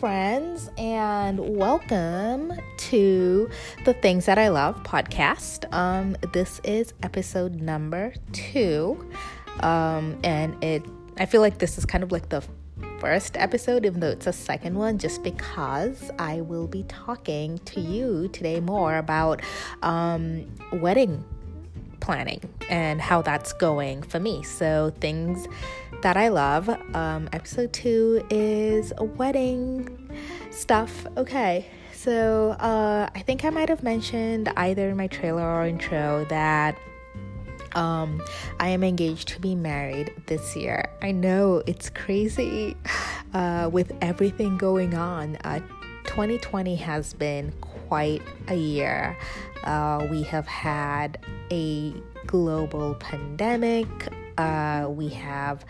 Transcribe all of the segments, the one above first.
friends, and welcome to the Things That I Love podcast. Um, this is episode number two, um, and it. I feel like this is kind of like the first episode, even though it's a second one, just because I will be talking to you today more about um, wedding planning and how that's going for me. So, things that I love. Um, episode two is a wedding stuff. Okay, so uh, I think I might have mentioned either in my trailer or intro that um, I am engaged to be married this year. I know it's crazy uh, with everything going on. Uh, 2020 has been quite a year. Uh, we have had a global pandemic. Uh, we have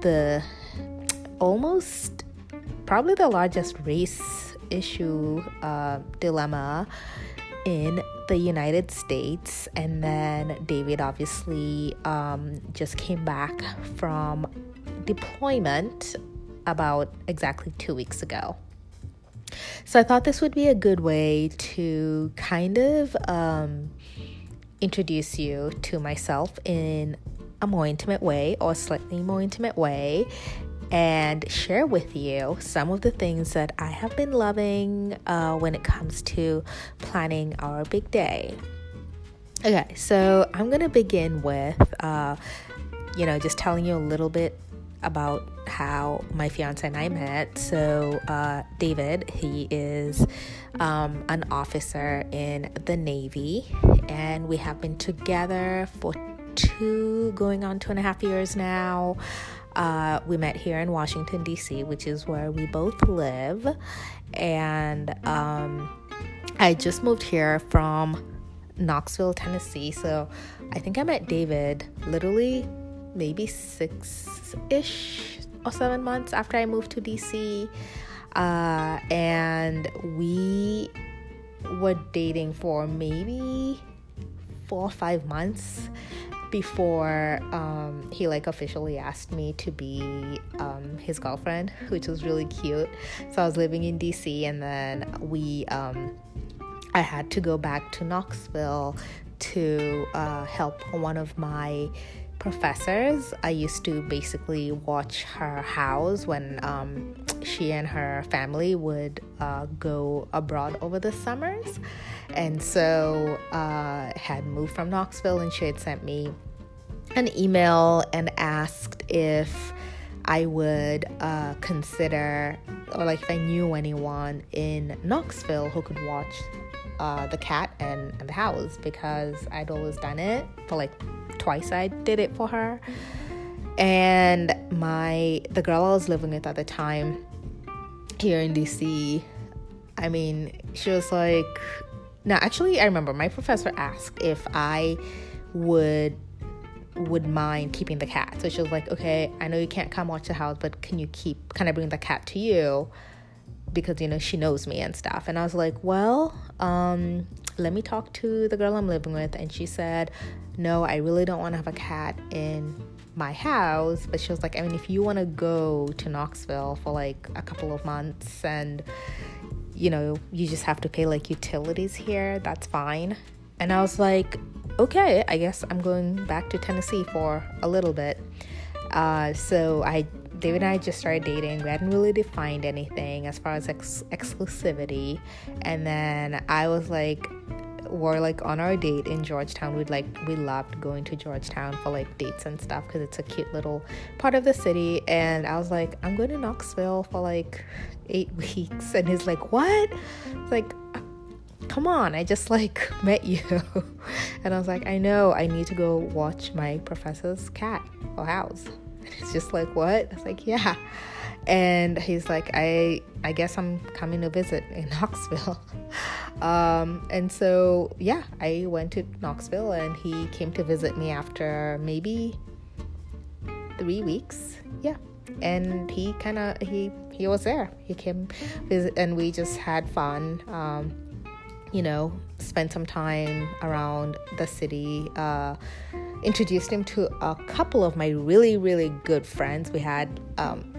the almost probably the largest race issue uh, dilemma in the United States. And then David obviously um, just came back from deployment about exactly two weeks ago. So I thought this would be a good way to kind of um, introduce you to myself in a more intimate way or slightly more intimate way and share with you some of the things that I have been loving uh, when it comes to planning our big day. Okay, so I'm gonna begin with, uh, you know, just telling you a little bit about how my fiance and I met. So, uh, David, he is um, an officer in the Navy, and we have been together for two, going on two and a half years now. Uh, we met here in Washington, D.C., which is where we both live. And um, I just moved here from Knoxville, Tennessee. So I think I met David literally maybe six ish or seven months after I moved to DC. Uh, and we were dating for maybe four or five months before um, he like officially asked me to be um, his girlfriend, which was really cute. So I was living in DC, and then we um, I had to go back to Knoxville to uh, help one of my professors. I used to basically watch her house when um, she and her family would uh, go abroad over the summers. And so uh, had moved from Knoxville and she had sent me an email and asked if I would uh, consider, or like if I knew anyone in Knoxville who could watch uh, the cat and, and the house because I'd always done it for like twice I did it for her. And my the girl I was living with at the time here in DC, I mean, she was like now actually I remember my professor asked if I would would mind keeping the cat. So she was like, "Okay, I know you can't come watch the house, but can you keep kind of bring the cat to you?" Because you know she knows me and stuff. And i was like well um, let me talk to the girl i'm living with. And she said no i really don't want to have a cat in my house. But she was like i mean if you want to go to knoxville for like a couple of months and you know you just have to pay like utilities here that's fine. And i was like okay i guess i'm going back to tennessee for a little bit. Uh, so i David and I just started dating. We hadn't really defined anything as far as ex- exclusivity. And then I was like, we're like on our date in Georgetown. We'd like we loved going to Georgetown for like dates and stuff because it's a cute little part of the city. And I was like, I'm going to Knoxville for like eight weeks. And he's like, What? It's like come on, I just like met you. and I was like, I know, I need to go watch my professor's cat or house. It's just like, what? I was like, yeah. And he's like, I I guess I'm coming to visit in Knoxville. um, and so yeah, I went to Knoxville and he came to visit me after maybe three weeks. Yeah. And he kind of he he was there. He came visit and we just had fun. Um, you know, spent some time around the city. Uh, introduced him to a couple of my really, really good friends. We had um,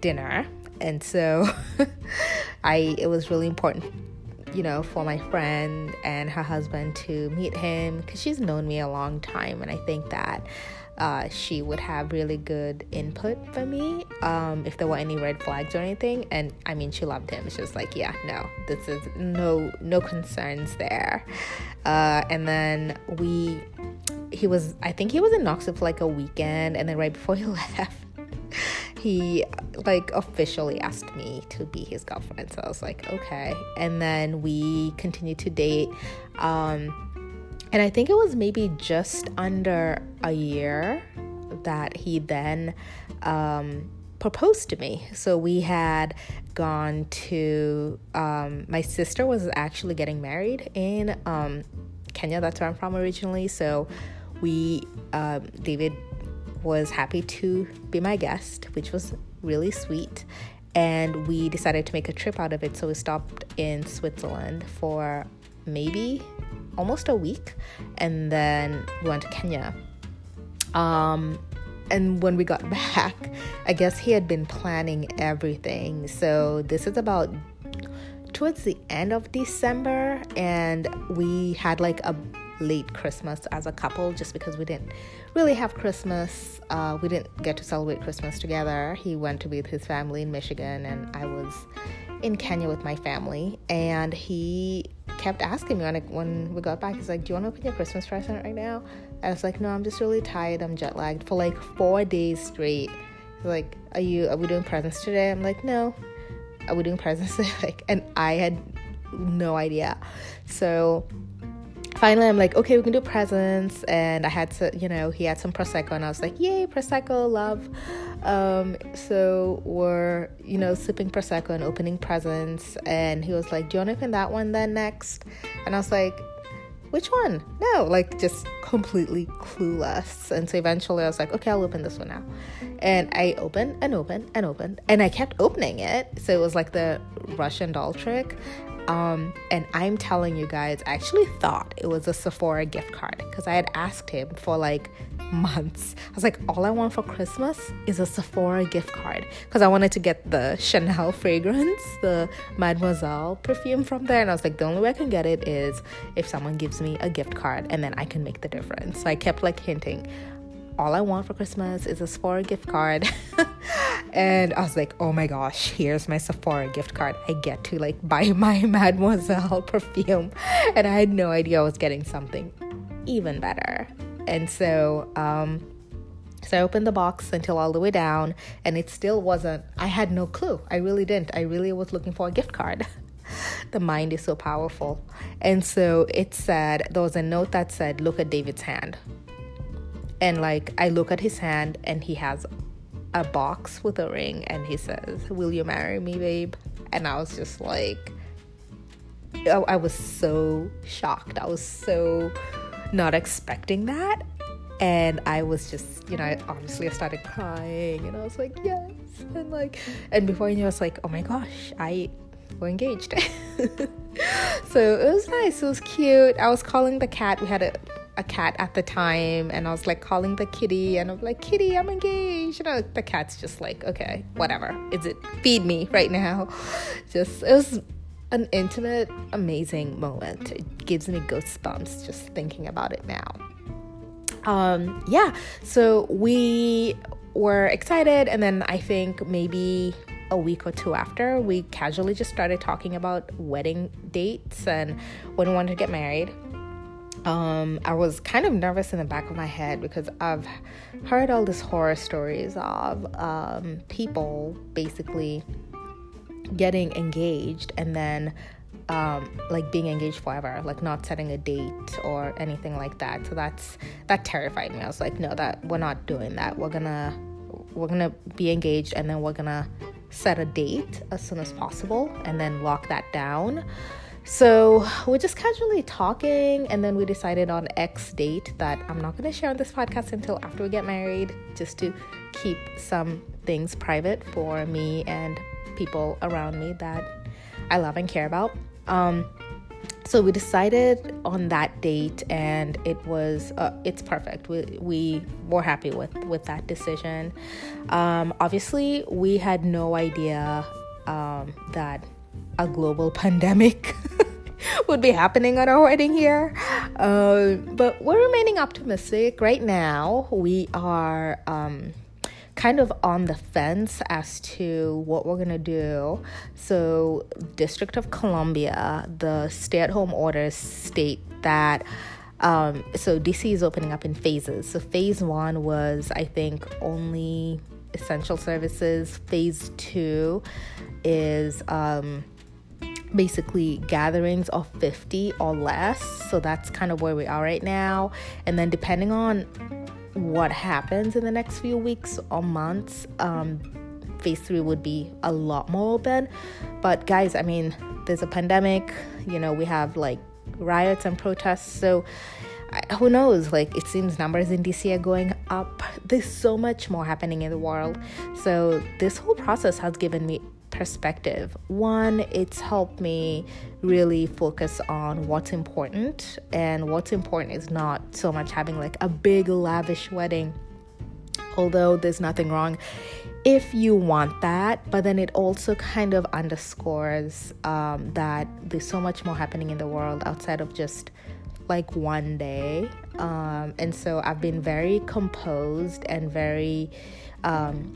dinner and so I it was really important you know, for my friend and her husband to meet him because she's known me a long time, and I think that uh, she would have really good input for me um, if there were any red flags or anything. And I mean, she loved him. She was like, "Yeah, no, this is no no concerns there." Uh, and then we, he was, I think he was in Knoxville for like a weekend, and then right before he left he like officially asked me to be his girlfriend. So I was like, okay. And then we continued to date. Um, and I think it was maybe just under a year that he then um, proposed to me. So we had gone to, um, my sister was actually getting married in um, Kenya. That's where I'm from originally. So we, um, David was happy to be my guest, which was really sweet. And we decided to make a trip out of it. So we stopped in Switzerland for maybe almost a week. And then we went to Kenya. Um, and when we got back, I guess he had been planning everything. So this is about towards the end of December, and we had like a late Christmas as a couple just because we didn't really have Christmas. Uh, we didn't get to celebrate Christmas together. He went to be with his family in Michigan, and I was in Kenya with my family. And he kept asking me when, I, when we got back, he's like, Do you want to open your Christmas present right now? And I was like, No, I'm just really tired. I'm jet lagged for like four days straight. He's like, Are you, are we doing presents today? I'm like, No. Are we doing presents? like, and I had no idea. So finally i'm like okay we can do presents. And i had to you know he had some prosecco and i was like yay prosecco love. Um, so we're you know sipping prosecco and opening presents. And he was like do you want to open that one then next? And i was like which one? No like just completely clueless. And so eventually i was like okay i'll open this one now. And i opened and opened and opened and i kept opening it. So it was like the russian doll trick um, and I'm telling you guys, I actually thought it was a Sephora gift card because I had asked him for like months. I was like, all I want for Christmas is a Sephora gift card because I wanted to get the Chanel fragrance, the Mademoiselle perfume from there. And I was like, the only way I can get it is if someone gives me a gift card and then I can make the difference. So I kept like hinting, all I want for Christmas is a Sephora gift card. and I was like, oh my gosh, here's my Sephora gift card. I get to like buy my Mademoiselle perfume. And I had no idea I was getting something even better. And so, um, so I opened the box until all the way down, and it still wasn't, I had no clue. I really didn't. I really was looking for a gift card. the mind is so powerful. And so it said, there was a note that said, look at David's hand. And like, I look at his hand, and he has a box with a ring and he says, Will you marry me, babe? And I was just like, I was so shocked. I was so not expecting that. And I was just, you know, I, obviously I started crying and I was like, yes. And like, and before you know, I was like, oh my gosh, I, we're engaged. so it was nice. It was cute. I was calling the cat. We had a a cat at the time and I was like calling the kitty and I'm like, Kitty, I'm engaged. You know, the cat's just like, okay, whatever. Is it feed me right now? Just it was an intimate, amazing moment. It gives me goosebumps just thinking about it now. Um, yeah, so we were excited, and then I think maybe a week or two after, we casually just started talking about wedding dates and when we wanted to get married um, I was kind of nervous in the back of my head because I've heard all these horror stories of um, people basically getting engaged and then um, like being engaged forever, like not setting a date or anything like that. So that's that terrified me. I was like, no, that we're not doing that. We're gonna we're gonna be engaged and then we're gonna set a date as soon as possible and then lock that down. So we're just casually talking, and then we decided on X date that I'm not going to share on this podcast until after we get married, just to keep some things private for me and people around me that I love and care about. Um, so we decided on that date and it was uh, it's perfect we, we were happy with with that decision um, obviously we had no idea um, that a global pandemic would be happening at our wedding here uh, but we're remaining optimistic right now we are um, kind of on the fence as to what we're gonna do. So, District of Columbia, the stay-at-home orders state that. Um, so DC is opening up in phases. So phase one was, I think, only essential services. Phase two is um, basically gatherings of 50 or less. So that's kind of where we are right now. And then depending on what happens in the next few weeks or months, um, phase three would be a lot more open. But guys, I mean, there's a pandemic, you know, we have like riots and protests. So who knows? Like, it seems numbers in DC are going up. There's so much more happening in the world. So, this whole process has given me perspective. One, it's helped me really focus on what's important, and what's important is not so much having like a big, lavish wedding, although there's nothing wrong if you want that, but then it also kind of underscores um, that there's so much more happening in the world outside of just like one day. Um, and so I've been very composed and very um,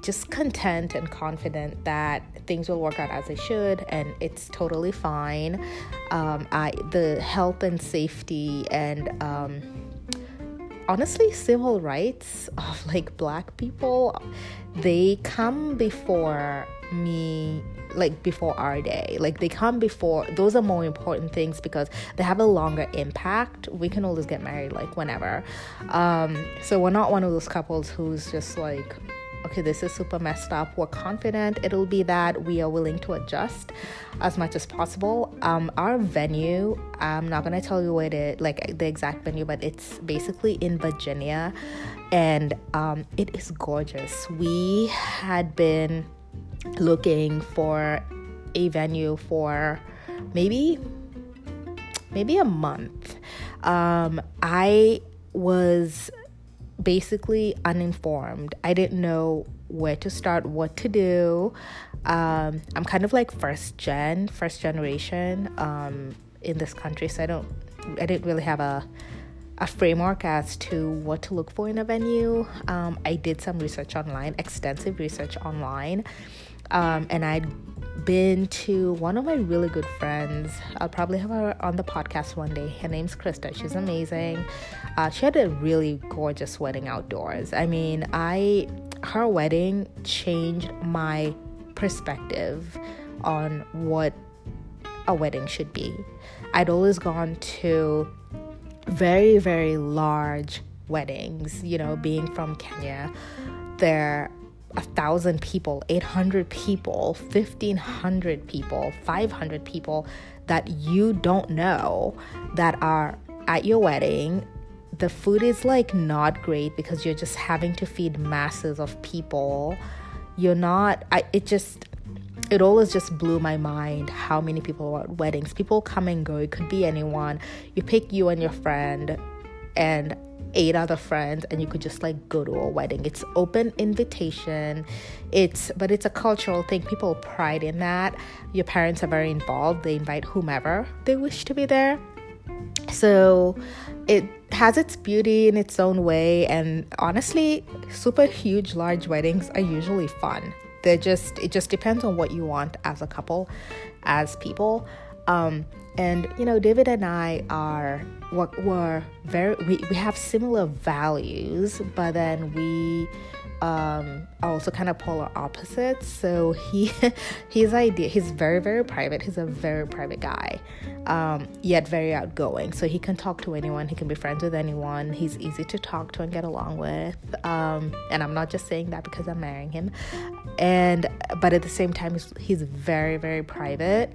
just content and confident that things will work out as they should and it's totally fine um, I, the health and safety and um, honestly civil rights of like black people they come before me like before our day like they come before those are more important things because they have a longer impact we can always get married like whenever um so we're not one of those couples who's just like okay, this is super messed up. We're confident it'll be that. We are willing to adjust as much as possible. Um, our venue, I'm not gonna tell you what it like the exact venue, but it's basically in Virginia, and um, it is gorgeous. We had been looking for a venue for maybe maybe a month. Um, I was basically uninformed. I didn't know where to start, what to do. Um, I'm kind of like first gen, first generation um, in this country, so I don't, I didn't really have a a framework as to what to look for in a venue. Um, I did some research online, extensive research online, um, and I'd been to one of my really good friends. I'll probably have her on the podcast one day. Her name's Krista. She's amazing. Uh, she had a really gorgeous wedding outdoors. I mean, I her wedding changed my perspective on what a wedding should be. I'd always gone to very very large weddings, you know, being from Kenya. There a thousand people, 800 people, 1500 people, 500 people that you don't know that are at your wedding. The food is like not great because you're just having to feed masses of people. You're not, I, it just, it always just blew my mind how many people are at weddings. People come and go, it could be anyone. You pick you and your friend, and eight other friends and you could just like go to a wedding. It's open invitation. It's but it's a cultural thing. People pride in that. Your parents are very involved. They invite whomever they wish to be there. So it has its beauty in its own way and honestly super huge large weddings are usually fun. They're just it just depends on what you want as a couple as people. Um and you know david and i are were very we, we have similar values but then we um, also kind of polar opposites. So he, his idea, he's very, very private. He's a very private guy, um, yet very outgoing. So he can talk to anyone. He can be friends with anyone. He's easy to talk to and get along with. Um, and I'm not just saying that because I'm marrying him. And but at the same time, he's, very, very private.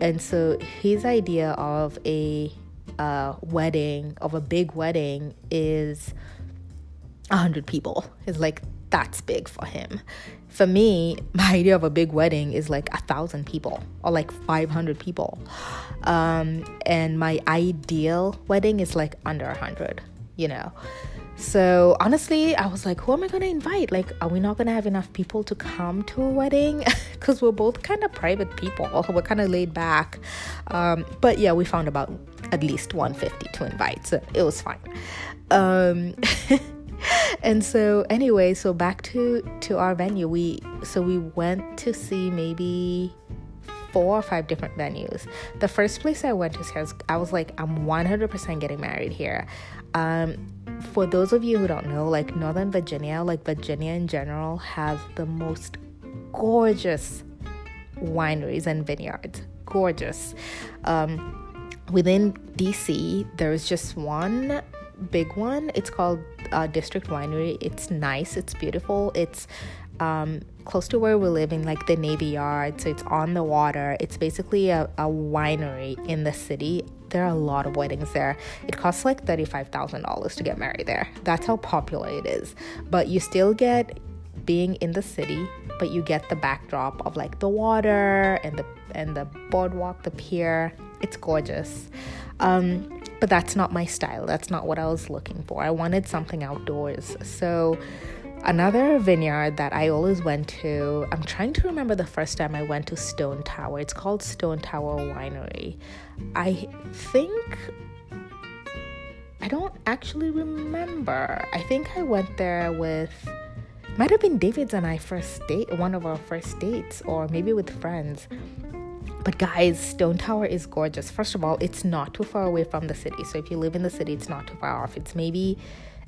And so his idea of a uh, wedding, of a big wedding, is 100 people. Is like that's big for him. For me my idea of a big wedding is like a thousand people or like 500 people. Um, and my ideal wedding is like under 100 you know so honestly, I was like, who am I to invite? Like, are we not to have enough people to come to a wedding? Because we're both kind of private people. We're kind of laid back. Um, but yeah, we found about at least 150 to invite. So it was fine. Um, and so anyway, so back to to our venue. We so we went to see maybe four or five different venues. The first place I went to, was, I was like, I'm 100% getting married here. Um, for those of you who don't know, like Northern Virginia, like Virginia in general, has the most gorgeous wineries and vineyards. Gorgeous. Um, within DC, there's just one big one. It's called uh, District Winery. It's nice, it's beautiful, it's um, close to where we live in like the Navy Yard. So it's on the water. It's basically a, a winery in the city there are a lot of weddings there. It costs like $35,000 to get married there. That's how popular it is. But you still get being in the city, but you get the backdrop of like the water and the and the boardwalk, the pier. It's gorgeous. Um, but that's not my style. That's not what I was looking for. I wanted something outdoors. So Another vineyard that I always went to, I'm trying to remember the first time I went to Stone Tower. It's called Stone Tower Winery. I think I don't actually remember. I think I went there with might have been David's and I first date one of our first dates or maybe with friends. But guys, Stone Tower is gorgeous. First of all, it's not too far away from the city. So if you live in the city, it's not too far off. It's maybe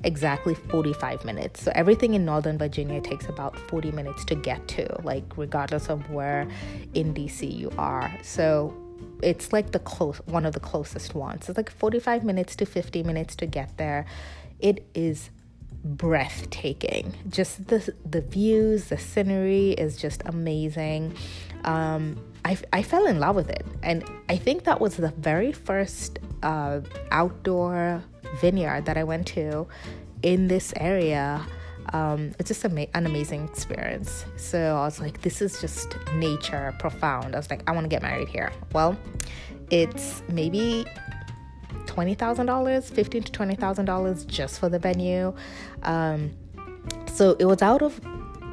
exactly 45 minutes. So everything in Northern Virginia takes about 40 minutes to get to, like regardless of where in DC you are. So it's like the close one of the closest ones. It's like 45 minutes to 50 minutes to get there. It is breathtaking. Just the the views, the scenery is just amazing. Um, I, I fell in love with it, and I think that was the very first uh, outdoor vineyard that I went to in this area. Um, it's just an amazing experience. So I was like, this is just nature, profound. I was like, I want to get married here. Well, it's maybe twenty thousand dollars, fifteen to twenty thousand dollars just for the venue. Um, so it was out of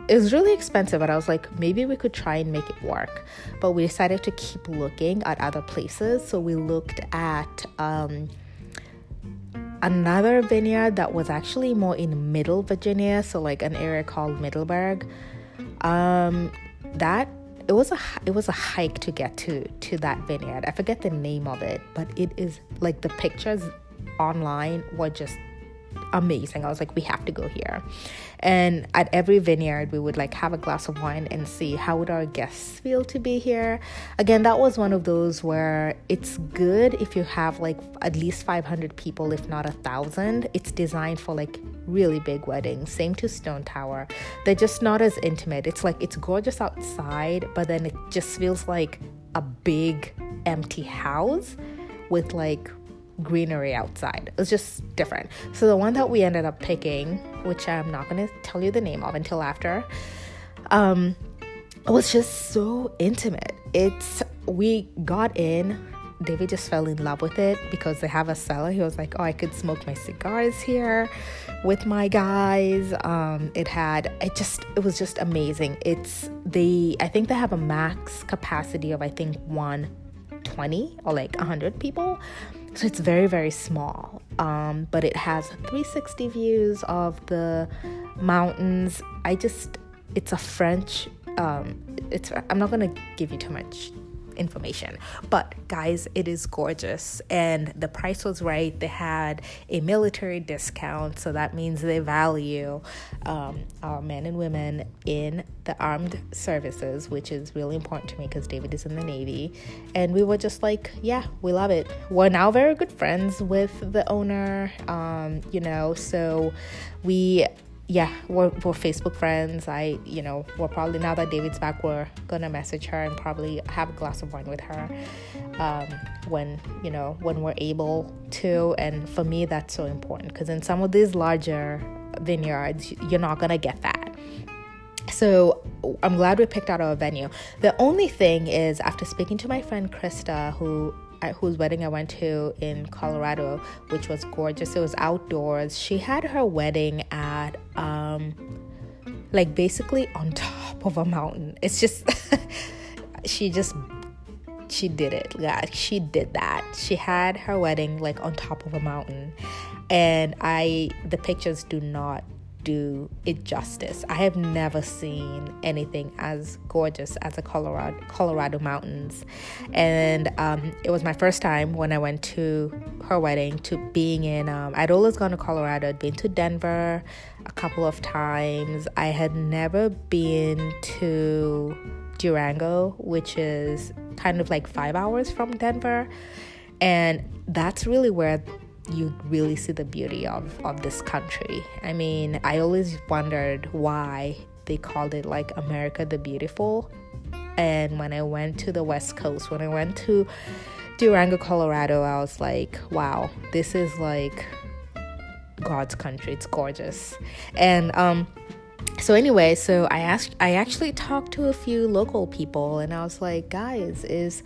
it was really expensive, but I was like, maybe we could try and make it work. But we decided to keep looking at other places. So we looked at um, another vineyard that was actually more in middle Virginia, so like an area called Middleburg. Um, that it was a it was a hike to get to to that vineyard. I forget the name of it, but it is like the pictures online were just amazing. I was like, we have to go here. And at every vineyard, we would like have a glass of wine and see how would our guests feel to be here. Again, that was one of those where it's good if you have like at least 500 people, if not a thousand. It's designed for like really big weddings. Same to Stone Tower. They're just not as intimate. It's like it's gorgeous outside, but then it just feels like a big empty house with like greenery outside. It was just different. So the one that we ended up picking, which I'm not to tell you the name of until after, um, was just so intimate. It's we got in. David just fell in love with it because they have a cellar. He was like, "Oh, I could smoke my cigars here with my guys." Um, it had it just it was just amazing. It's the I think they have a max capacity of I think 120 or like 100 people so it's very, very small, um, but it has 360 views of the mountains. I just, it's a French, um, it's, I'm not going to give you too much information. But guys, it is gorgeous and the price was right. They had a military discount, so that means they value um, our men and women in the armed services, which is really important to me because David is in the Navy. And we were just like, yeah, we love it. We're now very good friends with the owner, um, you know, so we yeah, we're, we're Facebook friends. I, you know, we're probably now that David's back, we're gonna message her and probably have a glass of wine with her um, when, you know, when we're able to. And for me, that's so important because in some of these larger vineyards. You're not gonna get that. So I'm glad we picked out our venue. The only thing is, after speaking to my friend Krista, who whose wedding I went to in Colorado, which was gorgeous. It was outdoors. She had her wedding at um like basically on top of a mountain. It's just she just she did it. Yeah, she did that. She had her wedding like on top of a mountain. And I the pictures do not do it justice. I have never seen anything as gorgeous as the Colorado Colorado mountains, and um, it was my first time when I went to her wedding to being in. Um, I'd always gone to Colorado. I'd been to Denver a couple of times. I had never been to Durango, which is kind of like five hours from Denver, and that's really where you really see the beauty of, of this country. I mean, I always wondered why they called it like America the Beautiful. And when I went to the West Coast, when I went to Durango, Colorado, I was like, wow, this is like God's country. It's gorgeous. And um so anyway, so I asked I actually talked to a few local people and I was like, guys, is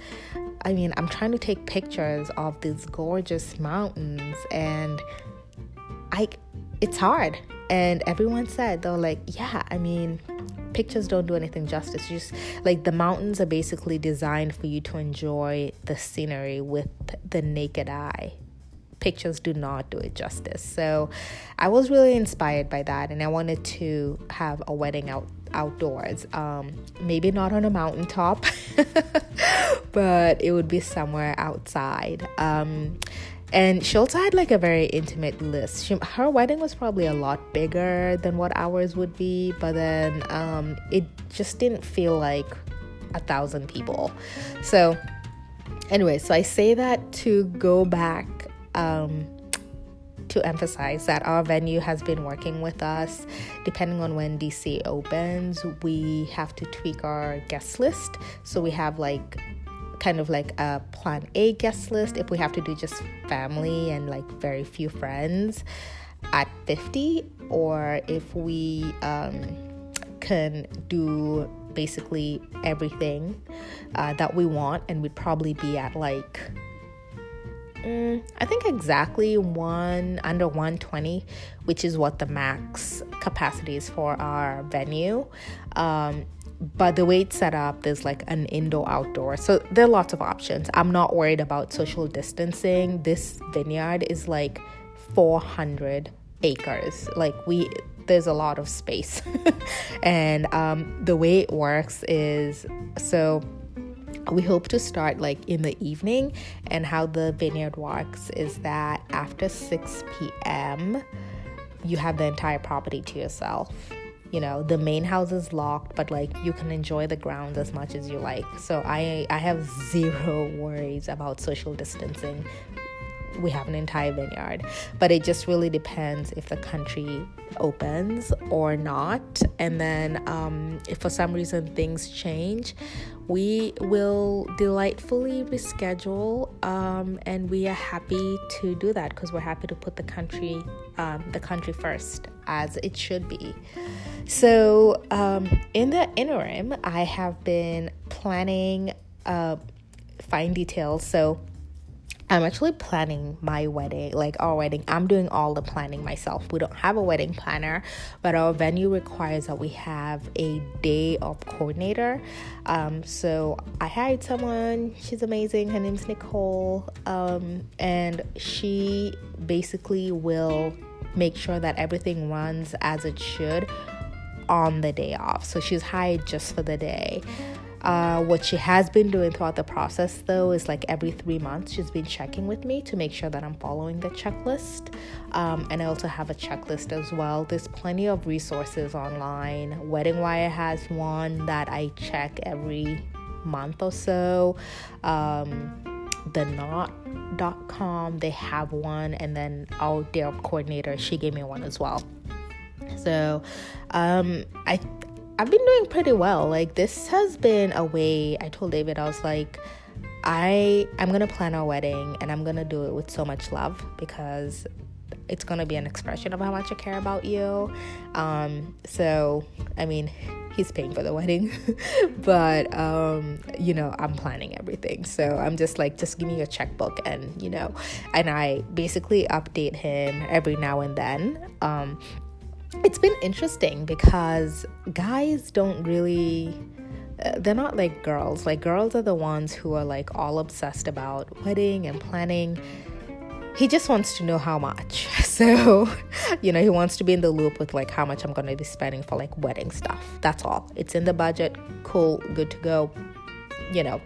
I mean, I'm trying to take pictures of these gorgeous mountains and I it's hard. And everyone said they're like, yeah, I mean, pictures don't do anything justice. Just like the mountains are basically designed for you to enjoy the scenery with the naked eye pictures do not do it justice. So I was really inspired by that, and I wanted to have a wedding out outdoors. Um, maybe not on a mountaintop, but it would be somewhere outside. Um, and also had like a very intimate list. She, her wedding was probably a lot bigger than what ours would be, but then um, it just didn't feel like a thousand people. So, anyway, so I say that to go back um, to emphasize that our venue has been working with us. Depending on when DC opens, we have to tweak our guest list. So we have like kind of like a plan A guest list if we have to do just family and like very few friends at 50, or if we um, can do basically everything uh, that we want, and we'd probably be at like Mm, I think exactly one under 120, which is what the max capacity is for our venue. Um, but the way it's set up, there's like an indoor outdoor. So there are lots of options. I'm not worried about social distancing. This vineyard is like 400 acres. Like we there's a lot of space. and um, the way it works is so we hope to start like in the evening. And how the vineyard works is that after 6 p.m you have the entire property to yourself. You know the main house is locked but like you can enjoy the grounds as much as you like. So i i have zero worries about social distancing we have an entire vineyard. But it just really depends if the country opens or not. And then um, if for some reason things change, we will delightfully reschedule um, and we are happy to do that because we're happy to put the country um, the country first as it should be so um, in the interim i have been planning uh, fine details so I'm actually planning my wedding, like our wedding. I'm doing all the planning myself. We don't have a wedding planner, but our venue requires that we have a day of coordinator. Um, so I hired someone. She's amazing. Her name's Nicole, um, and she basically will make sure that everything runs as it should on the day off. So she's hired just for the day. Uh, what she has been doing throughout the process, though, is like every three months, she's been checking with me to make sure that I'm following the checklist. Um, and I also have a checklist as well. There's plenty of resources online. Wedding Wire has one that I check every month or so. Um, the knot.com they have one and then our their coordinator she gave me one as well so um i I've been doing pretty well. Like this has been a way I told David I was like I I'm going to plan our wedding and I'm going to do it with so much love because it's gonna be an expression of how much I care about you. Um, so I mean, he's paying for the wedding, but um, you know, I'm planning everything. So I'm just like, just give me your checkbook, and you know, and I basically update him every now and then. Um, it's been interesting because guys don't really uh, they're not like girls. Like girls are the ones who are like all obsessed about wedding and planning. He just wants to know how much. So, you know, he wants to be in the loop with like how much I'm going to be spending for like wedding stuff. That's all. It's in the budget. Cool, good to go. You know,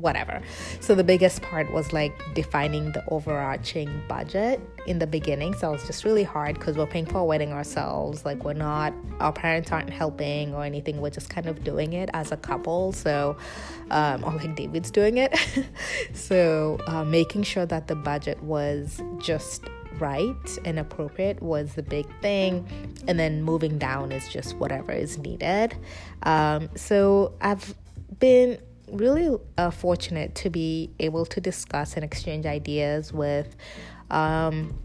whatever. So the biggest part was like defining the overarching budget in the beginning. So it was just really hard because we're paying for a wedding ourselves. Like we're not, our parents aren't helping or anything. We're just kind of doing it as a couple. So, um, or like David's doing it. so uh, making sure that the budget was just right and appropriate was the big thing and then moving down is just whatever is needed um, so i've been really uh, fortunate to be able to discuss and exchange ideas with um,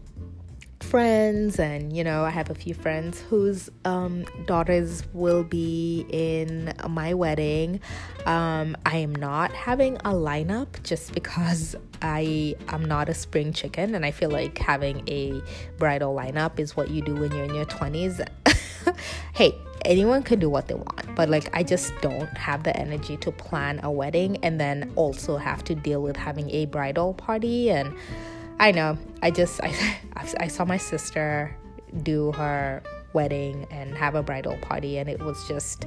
friends. And you know i have a few friends whose um, daughters will be in my wedding. Um, i am not having a lineup just because i am not a spring chicken. And i feel like having a bridal lineup is what you do when you're in your 20s hey anyone can do what they want but like i just don't have the energy to plan a wedding and then also have to deal with having a bridal party. And i know i just i, I saw my sister do her wedding and have a bridal party and it was just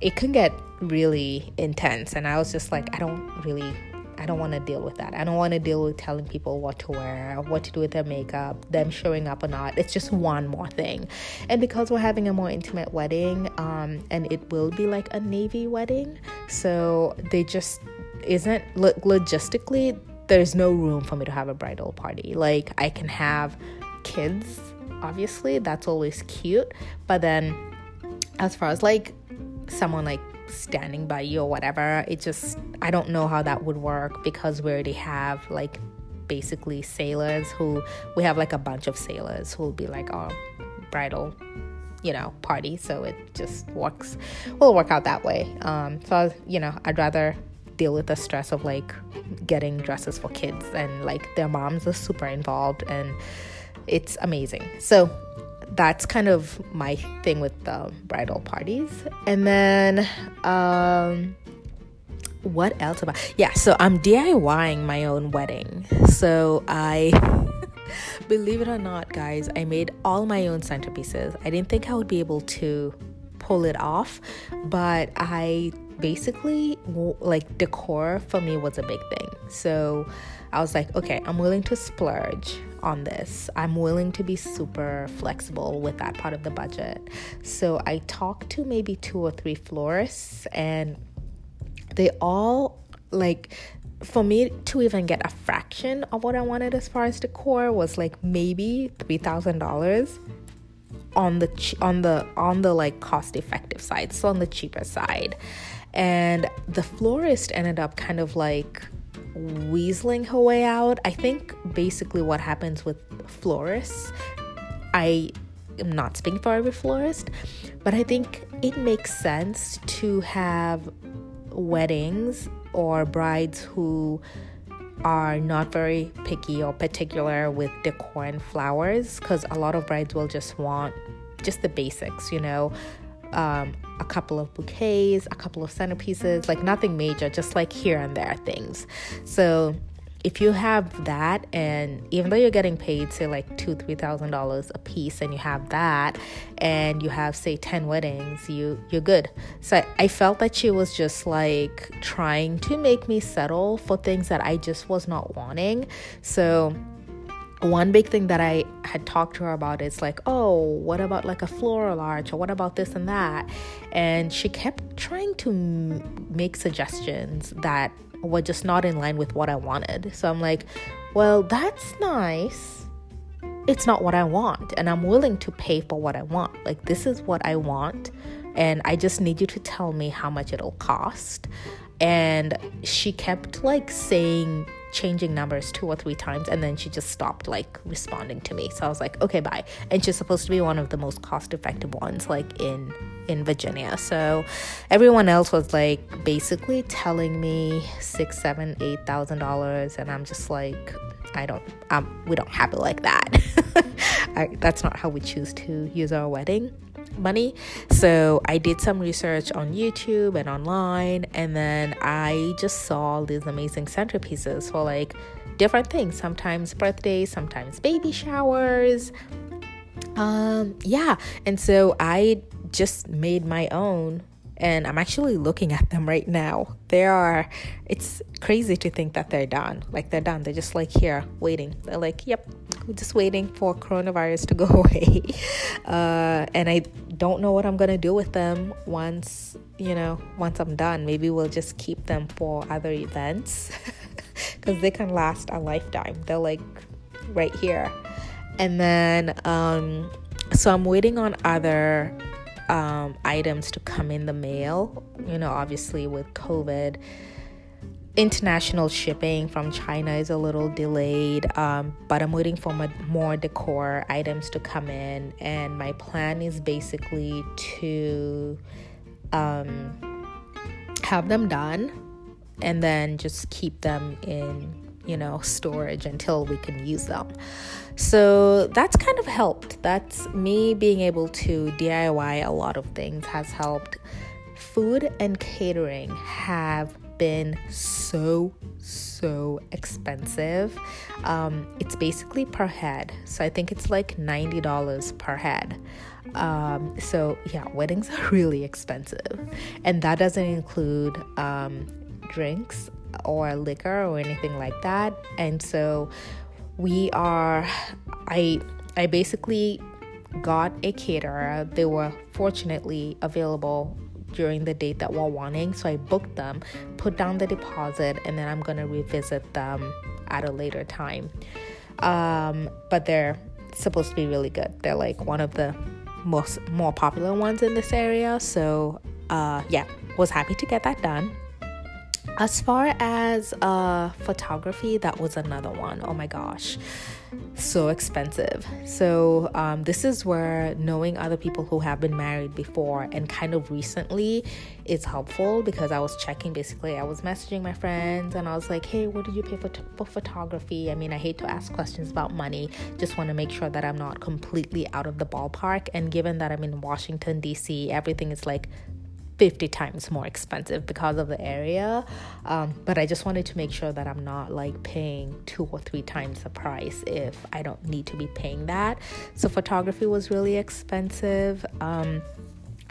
it can get really intense. And i was just like i don't really I don't want to deal with that. I don't want to deal with telling people what to wear, what to do with their makeup, them showing up or not. It's just one more thing. And because we're having a more intimate wedding, um, and it will be like a Navy wedding, so they just isn't logistically, there's no room for me to have a bridal party. Like, I can have kids, obviously, that's always cute, but then as far as like someone like standing by you or whatever. It just, I don't know how that would work because we already have like basically sailors who, we have like a bunch of sailors who will be like our bridal, you know, party. So it just works, will work out that way. Um, so, you know, I'd rather deal with the stress of like getting dresses for kids and like their moms are super involved and it's amazing. So that's kind of my thing with the bridal parties. And then, um, what else about? Yeah, so I'm DIYing my own wedding. So I, believe it or not, guys, I made all my own centerpieces. I didn't think I would be able to pull it off, but I basically like decor for me was a big thing. So I was like, okay, I'm willing to splurge on this. I'm willing to be super flexible with that part of the budget. So I talked to maybe two or three florists, and they all like for me to even get a fraction of what I wanted as far as decor was like maybe three thousand dollars on the ch- on the on the like cost effective side, so on the cheaper side. And the florist ended up kind of like weaseling her way out. I think basically what happens with florists, I am not speaking for every florist, but I think it makes sense to have weddings or brides who are not very picky or particular with decor and flowers because a lot of brides will just want just the basics, you know, um, a couple of bouquets, a couple of centerpieces, like nothing major, just like here and there things. So if you have that and even though you're getting paid say like two three thousand dollars a piece and you have that and you have say 10 weddings you you're good so I, I felt that she was just like trying to make me settle for things that i just was not wanting so one big thing that I had talked to her about is like, oh, what about like a floral arch or what about this and that? And she kept trying to m- make suggestions that were just not in line with what I wanted. So I'm like, well, that's nice. It's not what I want. And I'm willing to pay for what I want. Like, this is what I want. And I just need you to tell me how much it'll cost. And she kept like saying changing numbers two or three times and then she just stopped like responding to me. So i was like okay bye. And she's supposed to be one of the most cost effective ones like in in virginia. So everyone else was like basically telling me six seven eight thousand dollars and i'm just like i don't um we don't have it like that. I, that's not how we choose to use our wedding money. So I did some research on YouTube and online, and then I just saw these amazing centerpieces for like different things sometimes birthdays, sometimes baby showers. Um, yeah, and so I just made my own and I'm actually looking at them right now. They are, it's crazy to think that they're done. Like they're done. They're just like here waiting. They're like, yep, we're just waiting for coronavirus to go away. Uh, and I don't know what I'm to do with them once, you know, once I'm done. Maybe we'll just keep them for other events because they can last a lifetime. They're like right here. And then, um, so I'm waiting on other um, items to come in the mail. You know, obviously with COVID, international shipping from China is a little delayed, um, but I'm waiting for my, more decor items to come in. And my plan is basically to um, have them done and then just keep them in you know, storage until we can use them. So that's kind of helped. That's me being able to DIY a lot of things has helped. Food and catering have been so so expensive um, it's basically per head so i think it's like $90 per head um, so yeah weddings are really expensive and that doesn't include um, drinks or liquor or anything like that. And so we are I I basically got a caterer. They were fortunately available during the date that we're wanting. So I booked them, put down the deposit, and then I'm gonna revisit them at a later time. Um, but they're supposed to be really good. They're like one of the most more popular ones in this area. So uh, yeah, was happy to get that done. As far as uh, photography, that was another one. Oh my gosh, so expensive. So, um, this is where knowing other people who have been married before and kind of recently is helpful because I was checking basically, I was messaging my friends and I was like, hey, what did you pay for, t- for photography? I mean, I hate to ask questions about money, just want to make sure that I'm not completely out of the ballpark. And given that I'm in Washington, D.C., everything is like 50 times more expensive because of the area. Um, but I just wanted to make sure that I'm not like paying two or three times the price if I don't need to be paying that. So, photography was really expensive. Um,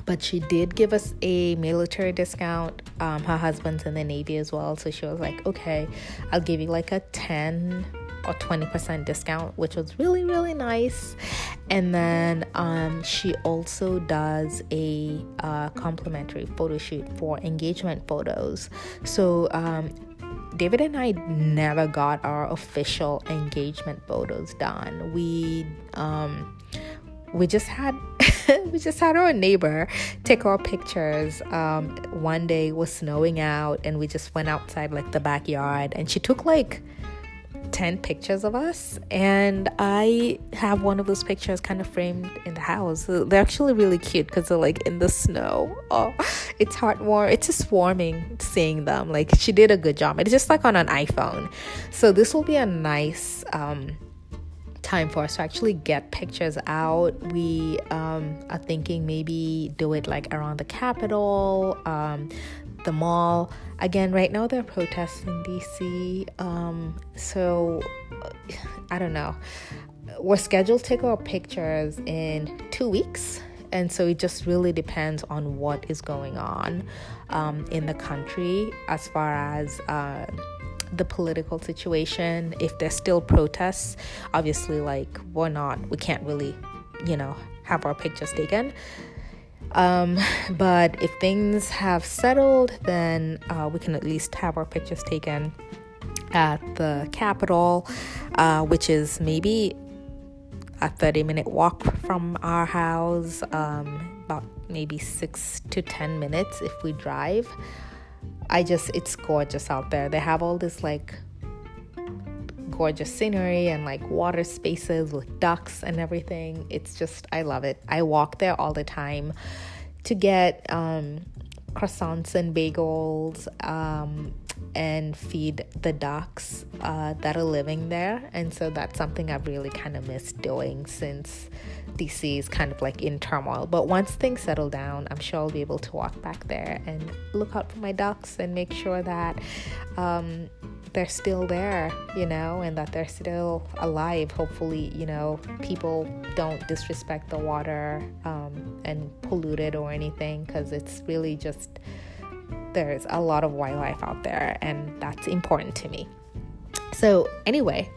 but she did give us a military discount. Um, her husband's in the Navy as well. So she was like, okay, I'll give you like a 10 or 20% discount, which was really, really nice. And then um, she also does a uh, complimentary photo shoot for engagement photos. So um, David and I never got our official engagement photos done. We um, we just had we just had our neighbor take our pictures. Um, one day was snowing out, and we just went outside like the backyard, and she took like 10 pictures of us and i have one of those pictures kind of framed in the house. They're actually really cute because they're like in the snow. Oh it's heartwarming it's just warming seeing them. Like she did a good job. It's just like on an iphone. So this will be a nice um, time for us to actually get pictures out. We um, are thinking maybe do it like around the Capitol, um, the mall. Again, right now there are protests in DC. Um, so I don't know. We're scheduled to take our pictures in two weeks. And so it just really depends on what is going on um, in the country as far as uh, the political situation. If there's still protests, obviously, like, we're not, we can't really, you know, have our pictures taken. Um, but if things have settled, then uh, we can at least have our pictures taken at the Capitol, uh, which is maybe a 30 minute walk from our house, um, about maybe six to 10 minutes if we drive. I just, it's gorgeous out there. They have all this like gorgeous scenery and like water spaces with ducks and everything. It's just, I love it. I walk there all the time to get um, croissants and bagels um, and feed the ducks uh, that are living there. And so that's something I've really kind of missed doing since DC is kind of like in turmoil. But once things settle down, I'm sure I'll be able to walk back there and look out for my ducks and make sure that um, they're still there, you know, and that they're still alive. Hopefully, you know, people don't disrespect the water um, and pollute it or anything because it's really just there's a lot of wildlife out there, and that's important to me. So, anyway,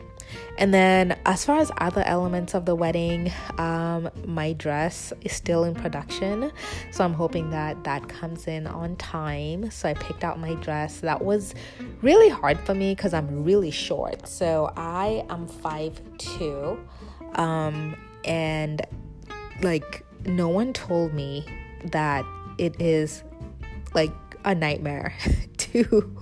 and then, as far as other elements of the wedding, um, my dress is still in production. So, I'm hoping that that comes in on time. So, I picked out my dress. That was really hard for me because I'm really short. So, I am 5'2. Um, and like, no one told me that it is like a nightmare to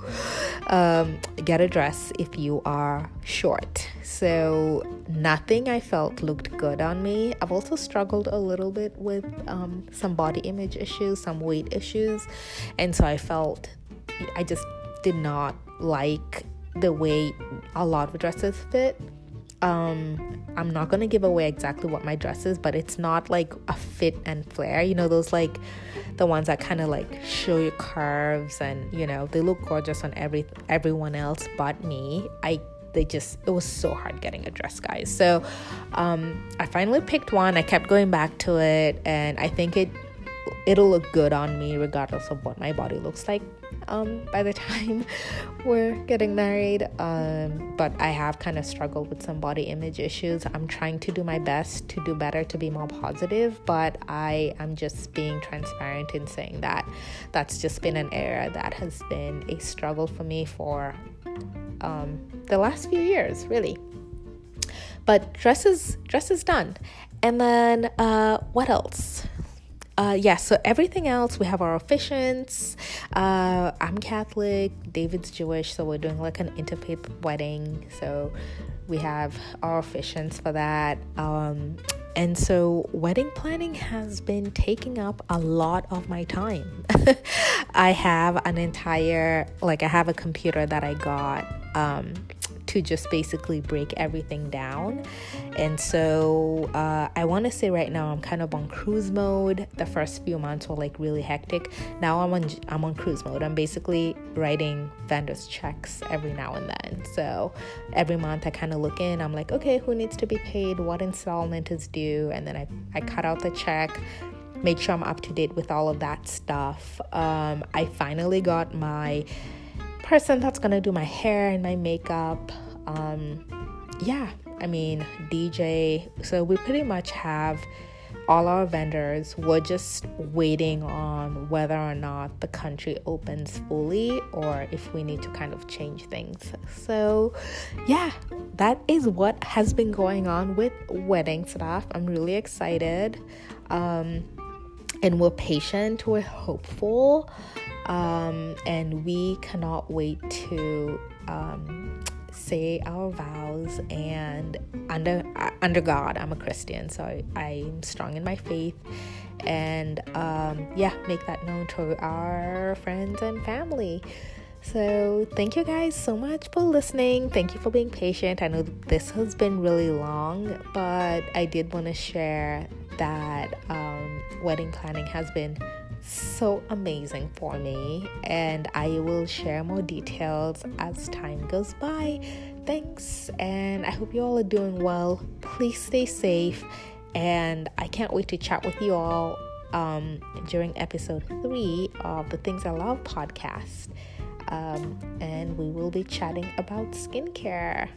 um, get a dress if you are short. So, nothing I felt looked good on me. I've also struggled a little bit with um, some body image issues, some weight issues. And so, I felt I just did not like the way a lot of dresses fit. Um, I'm not gonna give away exactly what my dress is, but it's not like a fit and flare. You know, those like the ones that kind of like show your curves and you know they look gorgeous on every everyone else but me. I they just it was so hard getting a dress guys. So um, i finally picked one. I kept going back to it and i think it it'll look good on me regardless of what my body looks like um, by the time we're getting married. Um, but I have kind of struggled with some body image issues. I'm trying to do my best to do better, to be more positive, but I am just being transparent in saying that that's just been an area that has been a struggle for me for um, the last few years, really. But dresses, dresses done. And then uh, what else? Uh, yeah, so everything else, we have our officiants. Uh, I'm Catholic, David's Jewish, so we're doing like an interfaith wedding. So we have our officiants for that. Um, and so wedding planning has been taking up a lot of my time. I have an entire, like, I have a computer that I got. Um, to just basically break everything down. And so uh, I want to say right now I'm kind of on cruise mode. The first few months were like really hectic. Now I'm on I'm on cruise mode. I'm basically writing vendors checks every now and then. So every month I kind of look in. I'm like, okay, who needs to be paid? What installment is due? And then I I cut out the check make sure I'm up to date with all of that stuff. Um, I finally got my person that's gonna do my hair and my makeup. Um, yeah, I mean, DJ. So we pretty much have all our vendors. We're just waiting on whether or not the country opens fully or if we need to kind of change things. So, yeah, that is what has been going on with wedding stuff. I'm really excited. Um, and we're patient, we're hopeful. Um, and we cannot wait to um, say our vows and under under God I'm a Christian so I, am strong in my faith and um, yeah make that known to our friends and family so thank you guys so much for listening thank you for being patient I know this has been really long but I did want to share that um, wedding planning has been so amazing for me, and I will share more details as time goes by. Thanks, and I hope you all are doing well. Please stay safe, and I can't wait to chat with you all um, during episode three of the Things I Love podcast. Um, and we will be chatting about skincare.